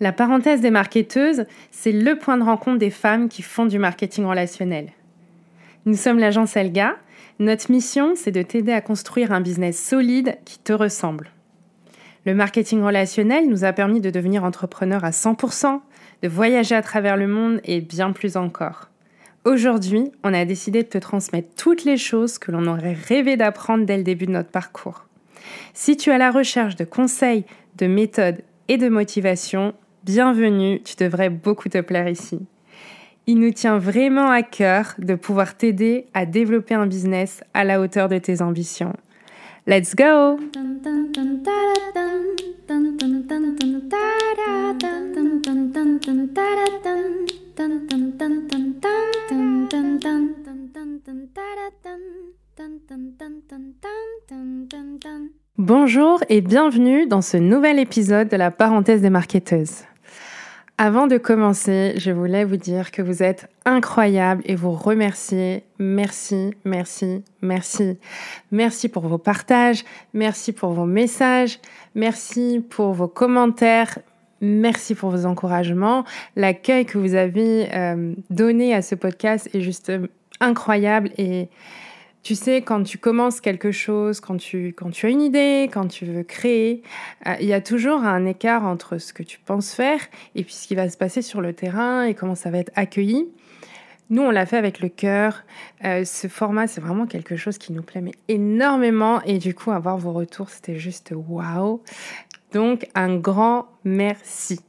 La parenthèse des marketeuses, c'est le point de rencontre des femmes qui font du marketing relationnel. Nous sommes l'agence Elga. Notre mission, c'est de t'aider à construire un business solide qui te ressemble. Le marketing relationnel nous a permis de devenir entrepreneurs à 100%, de voyager à travers le monde et bien plus encore. Aujourd'hui, on a décidé de te transmettre toutes les choses que l'on aurait rêvé d'apprendre dès le début de notre parcours. Si tu as la recherche de conseils, de méthodes et de motivation, bienvenue, tu devrais beaucoup te plaire ici. Il nous tient vraiment à cœur de pouvoir t'aider à développer un business à la hauteur de tes ambitions. Let's go Bonjour et bienvenue dans ce nouvel épisode de la parenthèse des marketeuses. Avant de commencer, je voulais vous dire que vous êtes incroyables et vous remercier. Merci, merci, merci. Merci pour vos partages, merci pour vos messages, merci pour vos commentaires, merci pour vos encouragements. L'accueil que vous avez euh, donné à ce podcast est juste incroyable et tu sais, quand tu commences quelque chose, quand tu, as une idée, quand tu veux créer, euh, il y a toujours un écart entre ce que tu penses faire et puis ce qui va se passer sur le terrain et comment ça va être accueilli. Nous, on l'a fait avec le cœur. Euh, ce format, c'est vraiment quelque chose qui nous plaît énormément. Et du coup, avoir vos retours, c'était juste waouh. Donc, un grand merci.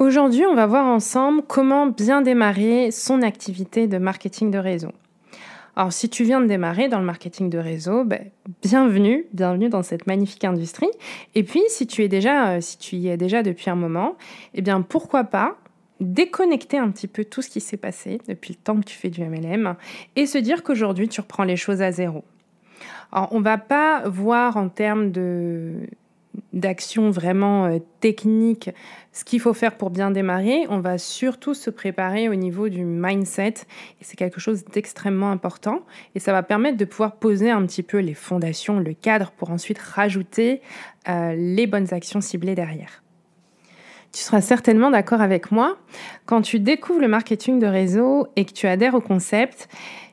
Aujourd'hui, on va voir ensemble comment bien démarrer son activité de marketing de réseau. Alors si tu viens de démarrer dans le marketing de réseau, ben, bienvenue, bienvenue dans cette magnifique industrie. Et puis si tu es déjà, euh, si tu y es déjà depuis un moment, eh bien pourquoi pas déconnecter un petit peu tout ce qui s'est passé depuis le temps que tu fais du MLM et se dire qu'aujourd'hui tu reprends les choses à zéro. Alors on va pas voir en termes de d'action vraiment euh, technique, ce qu'il faut faire pour bien démarrer, on va surtout se préparer au niveau du mindset. Et c'est quelque chose d'extrêmement important. Et ça va permettre de pouvoir poser un petit peu les fondations, le cadre pour ensuite rajouter euh, les bonnes actions ciblées derrière. Tu seras certainement d'accord avec moi, quand tu découvres le marketing de réseau et que tu adhères au concept,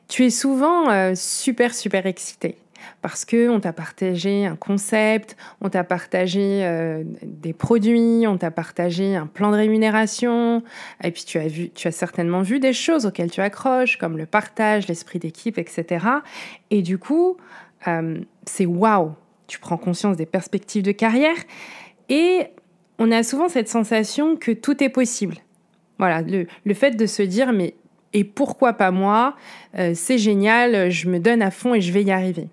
tu es souvent euh, super super excité parce que on t'a partagé un concept, on t'a partagé euh, des produits, on t'a partagé un plan de rémunération, et puis tu as vu, tu as certainement vu des choses auxquelles tu accroches, comme le partage, l'esprit d'équipe, etc. Et du coup, euh, c'est waouh, tu prends conscience des perspectives de carrière, et on a souvent cette sensation que tout est possible. Voilà, le, fait de se dire mais et pourquoi pas moi euh, C'est génial, je me donne à fond et je vais y arriver.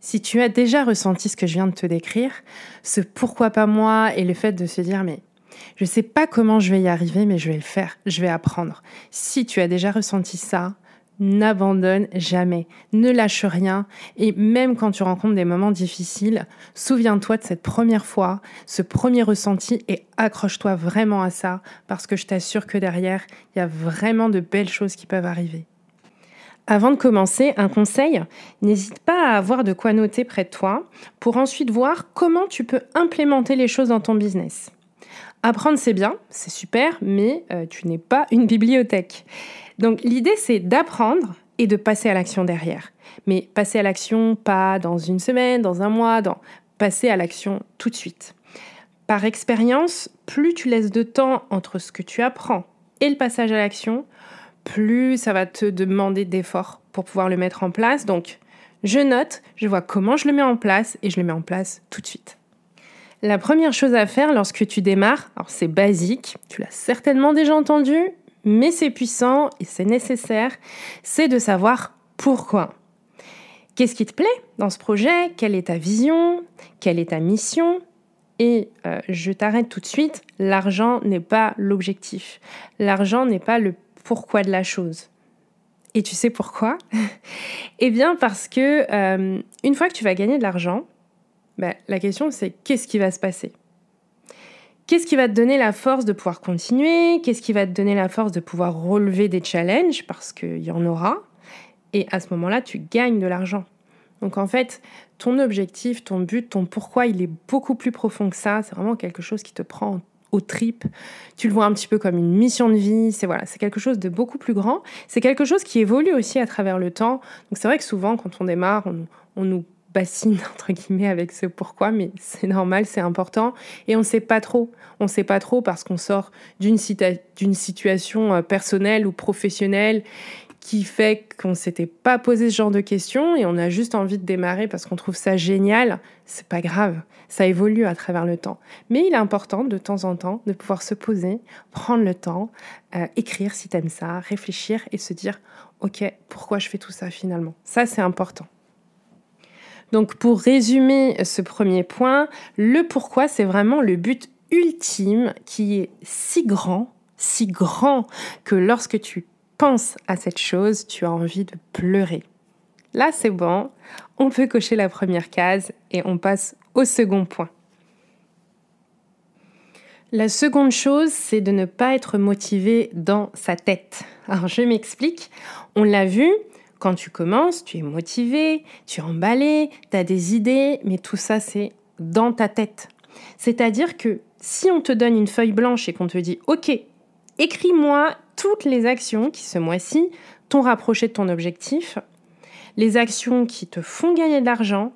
Si tu as déjà ressenti ce que je viens de te décrire, ce pourquoi pas moi et le fait de se dire mais je sais pas comment je vais y arriver mais je vais le faire, je vais apprendre. Si tu as déjà ressenti ça, n'abandonne jamais, ne lâche rien et même quand tu rencontres des moments difficiles, souviens-toi de cette première fois, ce premier ressenti et accroche-toi vraiment à ça parce que je t'assure que derrière, il y a vraiment de belles choses qui peuvent arriver. Avant de commencer, un conseil, n'hésite pas à avoir de quoi noter près de toi pour ensuite voir comment tu peux implémenter les choses dans ton business. Apprendre, c'est bien, c'est super, mais euh, tu n'es pas une bibliothèque. Donc l'idée, c'est d'apprendre et de passer à l'action derrière. Mais passer à l'action pas dans une semaine, dans un mois, dans... passer à l'action tout de suite. Par expérience, plus tu laisses de temps entre ce que tu apprends et le passage à l'action, plus ça va te demander d'efforts pour pouvoir le mettre en place. Donc, je note, je vois comment je le mets en place et je le mets en place tout de suite. La première chose à faire lorsque tu démarres, alors c'est basique, tu l'as certainement déjà entendu, mais c'est puissant et c'est nécessaire, c'est de savoir pourquoi. Qu'est-ce qui te plaît dans ce projet? Quelle est ta vision? Quelle est ta mission? Et euh, je t'arrête tout de suite, l'argent n'est pas l'objectif. L'argent n'est pas le pourquoi de la chose. Et tu sais pourquoi? Eh bien parce que euh, une fois que tu vas gagner de l'argent, bah, la question c'est qu'est-ce qui va se passer? Qu'est-ce qui va te donner la force de pouvoir continuer? Qu'est-ce qui va te donner la force de pouvoir relever des challenges? Parce qu'il y en aura. Et à ce moment-là, tu gagnes de l'argent. Donc en fait, ton objectif, ton but, ton pourquoi, il est beaucoup plus profond que ça. C'est vraiment quelque chose qui te prend aux tripes. Tu le vois un petit peu comme une mission de vie. C'est voilà, c'est quelque chose de beaucoup plus grand. C'est quelque chose qui évolue aussi à travers le temps. Donc c'est vrai que souvent, quand on démarre, on, on nous bassine entre guillemets avec ce pourquoi, mais c'est normal, c'est important. Et on ne sait pas trop. On ne sait pas trop parce qu'on sort d'une situation euh, personnelle ou professionnelle qui fait qu'on s'était pas posé ce genre de questions et on a juste envie de démarrer parce qu'on trouve ça génial, c'est pas grave, ça évolue à travers le temps. Mais il est important de temps en temps de pouvoir se poser, prendre le temps, euh, écrire si t'aimes ça, réfléchir et se dire ok pourquoi je fais tout ça finalement? Ça c'est important. Donc pour résumer ce premier point, le pourquoi c'est vraiment le but ultime qui est si grand, si grand que lorsque tu à cette chose, tu as envie de pleurer. Là, c'est bon, on peut cocher la première case et on passe au second point. La seconde chose, c'est de ne pas être motivé dans sa tête. Alors, je m'explique. On l'a vu, quand tu commences, tu es motivé, tu es emballé, tu as des idées, mais tout ça, c'est dans ta tête. C'est-à-dire que si on te donne une feuille blanche et qu'on te dit, OK, écris-moi toutes les actions qui, ce mois-ci, t'ont rapproché de ton objectif, les actions qui te font gagner de l'argent,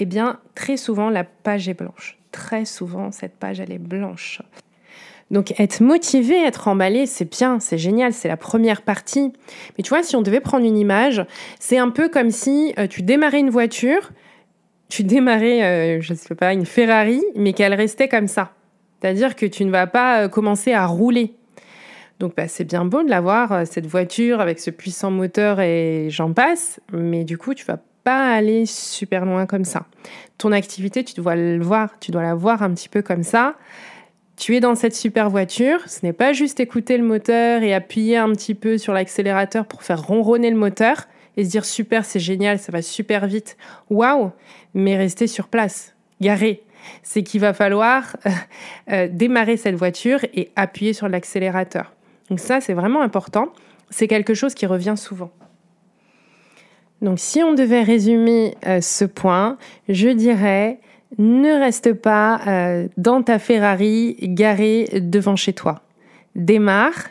eh bien, très souvent, la page est blanche. Très souvent, cette page, elle est blanche. Donc être motivé, être emballé, c'est bien, c'est génial, c'est la première partie. Mais tu vois, si on devait prendre une image, c'est un peu comme si euh, tu démarrais une voiture, tu démarrais, euh, je ne sais pas, une Ferrari, mais qu'elle restait comme ça. C'est-à-dire que tu ne vas pas euh, commencer à rouler. Donc bah, c'est bien beau de l'avoir, euh, cette voiture avec ce puissant moteur et j'en passe, mais du coup tu vas pas aller super loin comme ça. Ton activité, tu dois le voir, tu dois la voir un petit peu comme ça. Tu es dans cette super voiture, ce n'est pas juste écouter le moteur et appuyer un petit peu sur l'accélérateur pour faire ronronner le moteur et se dire super, c'est génial, ça va super vite. Waouh Mais rester sur place, garé. C'est qu'il va falloir euh, démarrer cette voiture et appuyer sur l'accélérateur. Donc ça, c'est vraiment important. C'est quelque chose qui revient souvent. Donc si on devait résumer euh, ce point, je dirais ne reste pas euh, dans ta Ferrari garée devant chez toi. Démarre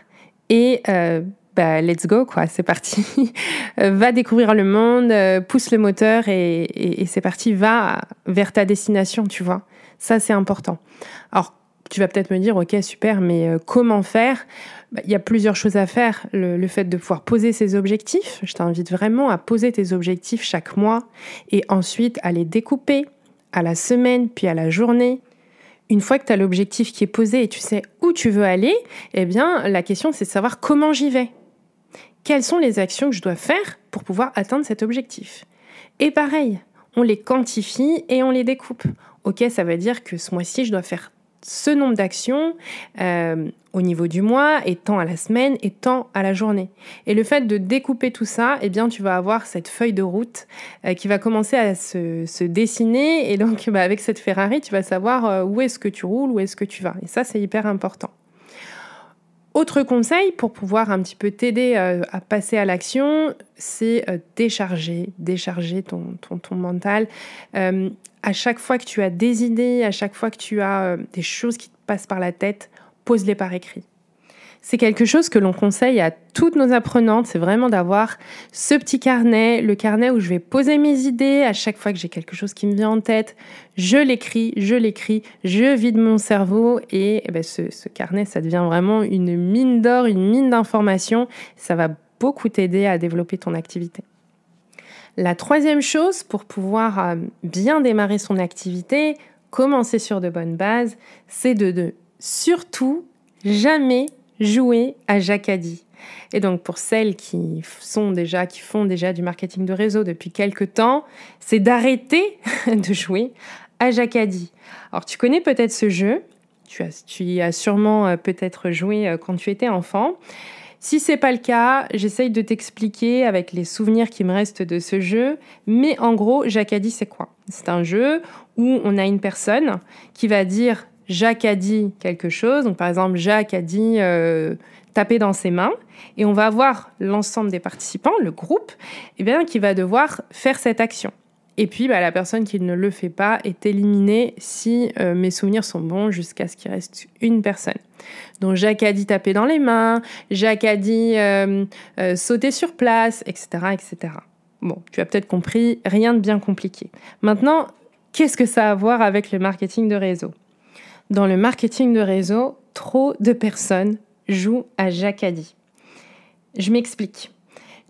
et euh, bah, let's go quoi, c'est parti. va découvrir le monde, pousse le moteur et, et c'est parti, va vers ta destination, tu vois. Ça c'est important. Alors tu vas peut-être me dire, ok, super, mais comment faire? Bah, il y a plusieurs choses à faire. Le, fait de pouvoir poser ses objectifs, je t'invite vraiment à poser tes objectifs chaque mois et ensuite à les découper à la semaine puis à la journée. Une fois que tu as l'objectif qui est posé et tu sais où tu veux aller, eh bien la question c'est de savoir comment j'y vais. Quelles sont les actions que je dois faire pour pouvoir atteindre cet objectif? Et pareil, on les quantifie et on les découpe. Ok, ça veut dire que ce mois-ci, je dois faire ce nombre d'actions euh, au niveau du mois et tant à la semaine et tant à la journée. Et le fait de découper tout ça, eh bien, tu vas avoir cette feuille de route euh, qui va commencer à se, dessiner. Et donc, bah, avec cette Ferrari, tu vas savoir euh, où est-ce que tu roules, où est-ce que tu vas. Et ça, c'est hyper important. Autre conseil pour pouvoir un petit peu t'aider à passer à l'action, c'est décharger, décharger ton, mental à chaque fois que tu as des idées, à chaque fois que tu as euh, des choses qui te passent par la tête, pose-les par écrit. C'est quelque chose que l'on conseille à toutes nos apprenantes, c'est vraiment d'avoir ce petit carnet, le carnet où je vais poser mes idées à chaque fois que j'ai quelque chose qui me vient en tête. Je l'écris, je l'écris, je vide mon cerveau et, eh ben, ce, carnet, ça devient vraiment une mine d'or, une mine d'informations. Ça va beaucoup t'aider à développer ton activité. La troisième chose pour pouvoir euh, bien démarrer son activité, commencer sur de bonnes bases, c'est de, surtout jamais jouer à Jacadi. Et donc pour celles qui sont déjà, qui font déjà du marketing de réseau depuis quelques temps, c'est d'arrêter de jouer à Jacadi. Alors tu connais peut-être ce jeu, tu, as, tu y as sûrement euh, peut-être joué euh, quand tu étais enfant. Si c'est pas le cas, j'essaye de t'expliquer avec les souvenirs qui me restent de ce jeu. Mais en gros, dit c'est quoi? C'est un jeu où on a une personne qui va dire Jacques a dit quelque chose. Donc par exemple, Jacques a dit euh, taper dans ses mains. Et on va avoir l'ensemble des participants, le groupe, eh bien, qui va devoir faire cette action. Et puis, bah, la personne qui ne le fait pas est éliminée si euh, mes souvenirs sont bons jusqu'à ce qu'il reste une personne. Donc, Jacques a dit taper dans les mains, Jacques a dit euh, sauter sur place, etc., etc. Bon, tu as peut-être compris, rien de bien compliqué. Maintenant, qu'est-ce que ça a à voir avec le marketing de réseau? Dans le marketing de réseau, trop de personnes jouent à dit. Je m'explique.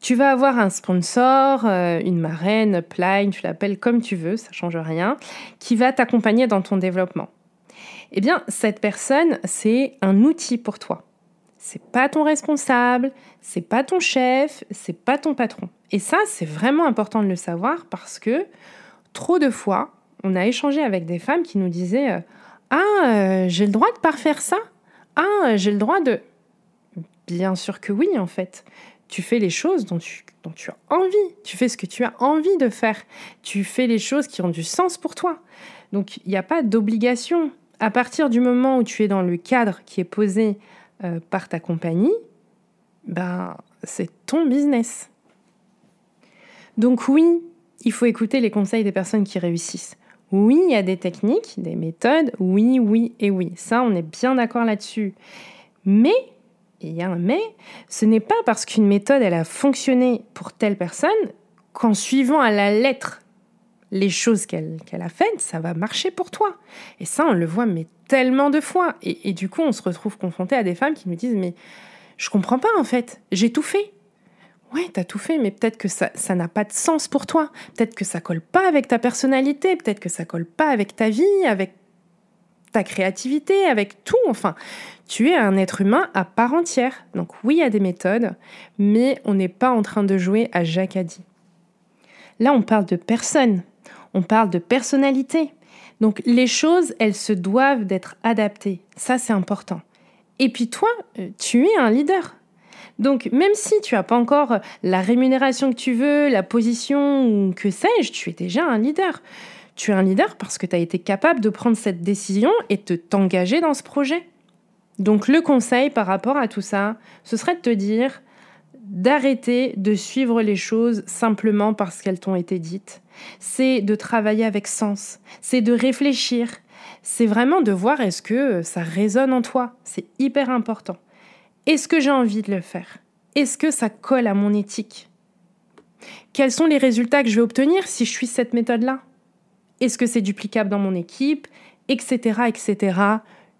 Tu vas avoir un sponsor, euh, une marraine, upline, tu l'appelles comme tu veux, ça change rien, qui va t'accompagner dans ton développement. Eh bien, cette personne, c'est un outil pour toi. C'est pas ton responsable, c'est pas ton chef, c'est pas ton patron. Et ça, c'est vraiment important de le savoir parce que trop de fois, on a échangé avec des femmes qui nous disaient euh, Ah, euh, j'ai le droit de parfaire ça Ah, j'ai le droit de. Bien sûr que oui, en fait tu fais les choses dont tu, dont tu as envie. Tu fais ce que tu as envie de faire. Tu fais les choses qui ont du sens pour toi. Donc, il n'y a pas d'obligation. À partir du moment où tu es dans le cadre qui est posé euh, par ta compagnie, ben, c'est ton business. Donc oui, il faut écouter les conseils des personnes qui réussissent. Oui, il y a des techniques, des méthodes, oui, oui et oui. Ça, on est bien d'accord là-dessus. Mais il y a un mais, ce n'est pas parce qu'une méthode elle a fonctionné pour telle personne qu'en suivant à la lettre les choses qu'elle a faites, ça va marcher pour toi. Et ça, on le voit mais tellement de fois. Et, du coup, on se retrouve confronté à des femmes qui nous disent mais je comprends pas en fait, j'ai tout fait. Ouais, t'as tout fait, mais peut-être que ça n'a pas de sens pour toi. Peut-être que ça colle pas avec ta personnalité, peut-être que ça colle pas avec ta vie, avec ta créativité, avec tout. Enfin, tu es un être humain à part entière. Donc oui, il y a des méthodes, mais on n'est pas en train de jouer à Jacques dit. Là, on parle de personne, on parle de personnalité. Donc les choses, elles se doivent d'être adaptées. Ça, c'est important. Et puis toi, euh, tu es un leader. Donc même si tu n'as pas encore la rémunération que tu veux, la position ou que sais-je, tu es déjà un leader tu es un leader parce que tu as été capable de prendre cette décision et de t'engager dans ce projet. Donc le conseil par rapport à tout ça, ce serait de te dire d'arrêter de suivre les choses simplement parce qu'elles t'ont été dites. C'est de travailler avec sens, c'est de réfléchir, c'est vraiment de voir est-ce que ça résonne en toi. C'est hyper important. Est-ce que j'ai envie de le faire? Est-ce que ça colle à mon éthique? Quels sont les résultats que je vais obtenir si je suis cette méthode-là? Est-ce que c'est duplicable dans mon équipe Etc. etc.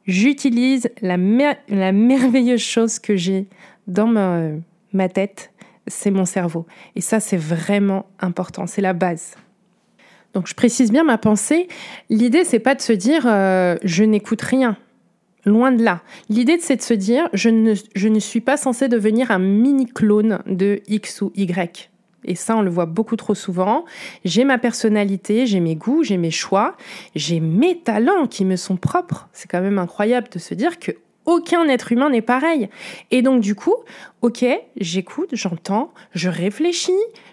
J'utilise la, merveilleuse chose que j'ai dans ma, ma tête, c'est mon cerveau. Et ça, c'est vraiment important, c'est la base. Donc je précise bien ma pensée. L'idée, c'est pas de se dire euh, je n'écoute rien. Loin de là. L'idée, c'est de se dire je ne, suis pas censé devenir un mini clone de X ou Y. Et ça, on le voit beaucoup trop souvent. J'ai ma personnalité, j'ai mes goûts, j'ai mes choix, j'ai mes talents qui me sont propres. C'est quand même incroyable de se dire que aucun être humain n'est pareil. Et donc du coup, ok, j'écoute, j'entends, je réfléchis,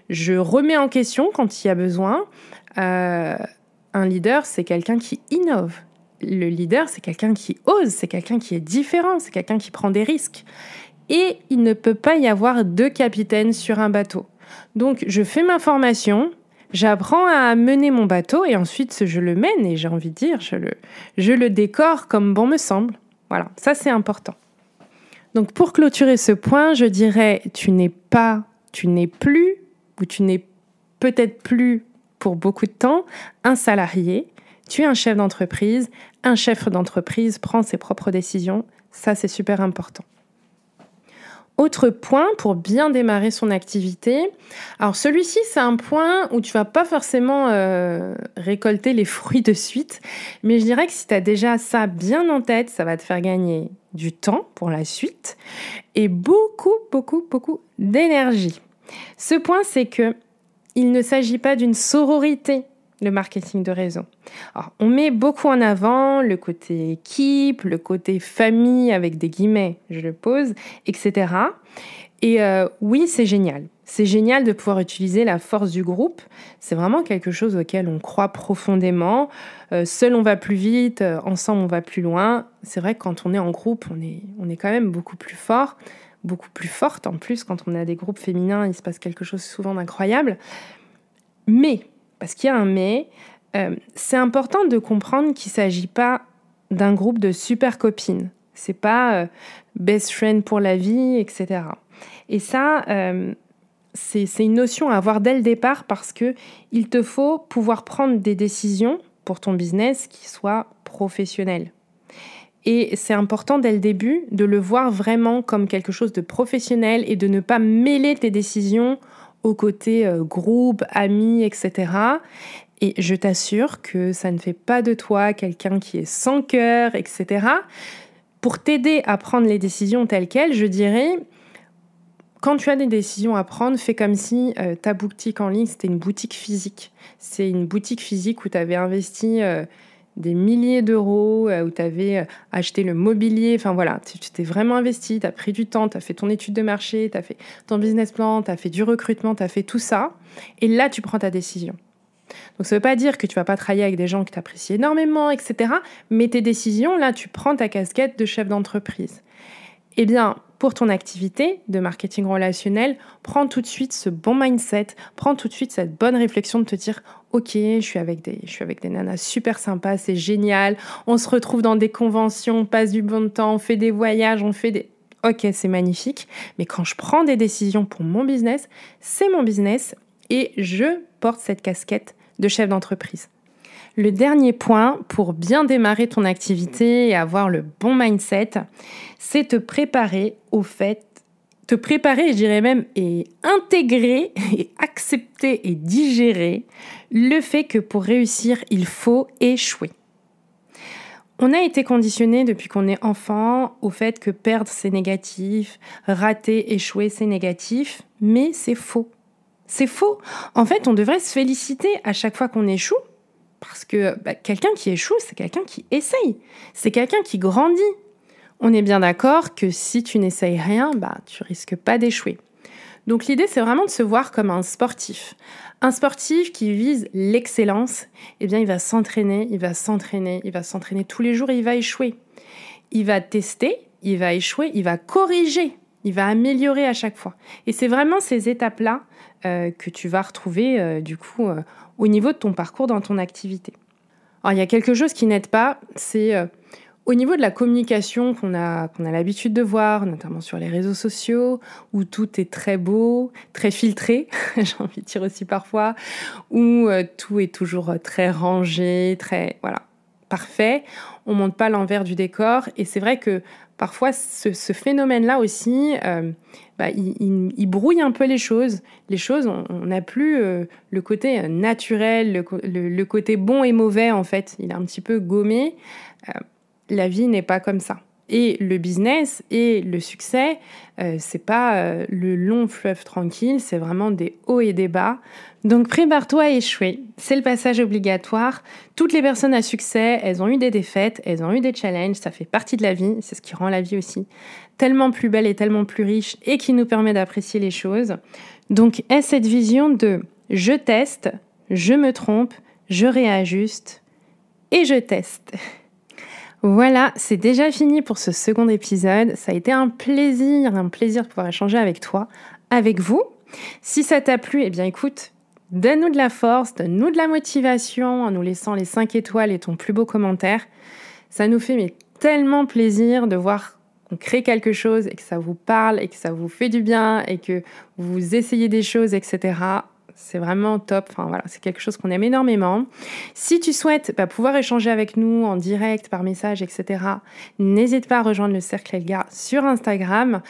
je remets en question quand il y a besoin. Euh, un leader, c'est quelqu'un qui innove. Le leader, c'est quelqu'un qui ose, c'est quelqu'un qui est différent, c'est quelqu'un qui prend des risques. Et il ne peut pas y avoir deux capitaines sur un bateau. Donc je fais ma formation, j'apprends à mener mon bateau et ensuite je le mène et j'ai envie de dire, je le, je le décore comme bon me semble. Voilà, ça c'est important. Donc pour clôturer ce point, je dirais, tu n'es pas, tu n'es plus, ou tu n'es peut-être plus pour beaucoup de temps, un salarié. Tu es un chef d'entreprise. Un chef d'entreprise prend ses propres décisions. Ça, c'est super important. Autre point pour bien démarrer son activité. Alors celui-ci, c'est un point où tu vas pas forcément euh, récolter les fruits de suite, mais je dirais que si tu as déjà ça bien en tête, ça va te faire gagner du temps pour la suite et beaucoup, beaucoup, beaucoup d'énergie. Ce point, c'est que il ne s'agit pas d'une sororité le marketing de réseau. on met beaucoup en avant le côté équipe, le côté famille avec des guillemets, je le pose, etc. Et euh, oui, c'est génial. C'est génial de pouvoir utiliser la force du groupe. C'est vraiment quelque chose auquel on croit profondément. Euh, seul, on va plus vite, euh, ensemble, on va plus loin. C'est vrai que quand on est en groupe, on est, on est quand même beaucoup plus fort, beaucoup plus forte en plus. Quand on a des groupes féminins, il se passe quelque chose souvent d'incroyable. Mais parce qu'il y a un mais, euh, c'est important de comprendre qu'il ne s'agit pas d'un groupe de super copines. C'est pas euh, best friend pour la vie, etc. Et ça, euh, c'est une notion à avoir dès le départ parce que il te faut pouvoir prendre des décisions pour ton business qui soient professionnelles. Et c'est important dès le début de le voir vraiment comme quelque chose de professionnel et de ne pas mêler tes décisions au côté groupe, amis, etc. Et je t'assure que ça ne fait pas de toi quelqu'un qui est sans cœur, etc. Pour t'aider à prendre les décisions telles quelles, je dirais, quand tu as des décisions à prendre, fais comme si euh, ta boutique en ligne, c'était une boutique physique. C'est une boutique physique où tu avais investi euh, des milliers d'euros, euh, où tu avais acheté le mobilier. Enfin voilà, tu t'es vraiment investi, tu as pris du temps, tu as fait ton étude de marché, tu as fait ton business plan, tu as fait du recrutement, tu as fait tout ça. Et là, tu prends ta décision. Donc ça ne veut pas dire que tu vas pas travailler avec des gens que tu apprécies énormément, etc. Mais tes décisions, là, tu prends ta casquette de chef d'entreprise. Eh bien, pour ton activité de marketing relationnel, prends tout de suite ce bon mindset, prends tout de suite cette bonne réflexion de te dire OK, je suis avec des je suis avec des nanas super sympas, c'est génial. On se retrouve dans des conventions, on passe du bon temps, on fait des voyages, on fait des OK, c'est magnifique, mais quand je prends des décisions pour mon business, c'est mon business et je porte cette casquette de chef d'entreprise. Le dernier point pour bien démarrer ton activité et avoir le bon mindset, c'est te préparer au fait, te préparer, je dirais même, et intégrer et accepter et digérer le fait que pour réussir, il faut échouer. On a été conditionné depuis qu'on est enfant au fait que perdre c'est négatif, rater, échouer c'est négatif, mais c'est faux. C'est faux. En fait, on devrait se féliciter à chaque fois qu'on échoue, parce que bah, quelqu'un qui échoue, c'est quelqu'un qui essaye, c'est quelqu'un qui grandit. On est bien d'accord que si tu n'essayes rien, bah, tu risques pas d'échouer. Donc l'idée, c'est vraiment de se voir comme un sportif. Un sportif qui vise l'excellence, eh bien, il va s'entraîner, il va s'entraîner, il va s'entraîner tous les jours et il va échouer. Il va tester, il va échouer, il va corriger, il va améliorer à chaque fois. Et c'est vraiment ces étapes-là euh, que tu vas retrouver euh, du coup euh, au niveau de ton parcours dans ton activité. Alors il y a quelque chose qui n'aide pas, c'est au niveau de la communication qu'on a, qu'on a l'habitude de voir, notamment sur les réseaux sociaux, où tout est très beau, très filtré, j'ai envie de dire aussi parfois, où tout est toujours très rangé, très voilà, parfait. On monte pas l'envers du décor, et c'est vrai que parfois ce, phénomène-là aussi, euh, bah, il, brouille un peu les choses. Les choses, on n'a plus euh, le côté naturel, le, côté bon et mauvais en fait. Il est un petit peu gommé. Euh, la vie n'est pas comme ça. Et le business et le succès, euh, c'est pas euh, le long fleuve tranquille, c'est vraiment des hauts et des bas. Donc prépare-toi à échouer, c'est le passage obligatoire. Toutes les personnes à succès, elles ont eu des défaites, elles ont eu des challenges, ça fait partie de la vie, c'est ce qui rend la vie aussi tellement plus belle et tellement plus riche et qui nous permet d'apprécier les choses. Donc aie cette vision de je teste, je me trompe, je réajuste et je teste. Voilà, c'est déjà fini pour ce second épisode. Ça a été un plaisir, un plaisir de pouvoir échanger avec toi, avec vous. Si ça t'a plu, eh bien écoute, donne-nous de la force, donne-nous de la motivation en nous laissant les 5 étoiles et ton plus beau commentaire. Ça nous fait tellement plaisir de voir qu'on crée quelque chose et que ça vous parle et que ça vous fait du bien et que vous essayez des choses, etc c'est vraiment top. Enfin voilà, c'est quelque chose qu'on aime énormément. Si tu souhaites bah, pouvoir échanger avec nous en direct, par message, etc., n'hésite pas à rejoindre le Cercle Elga sur Instagram.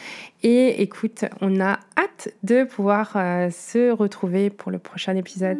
Et écoute, on a hâte de pouvoir euh, se retrouver pour le prochain épisode.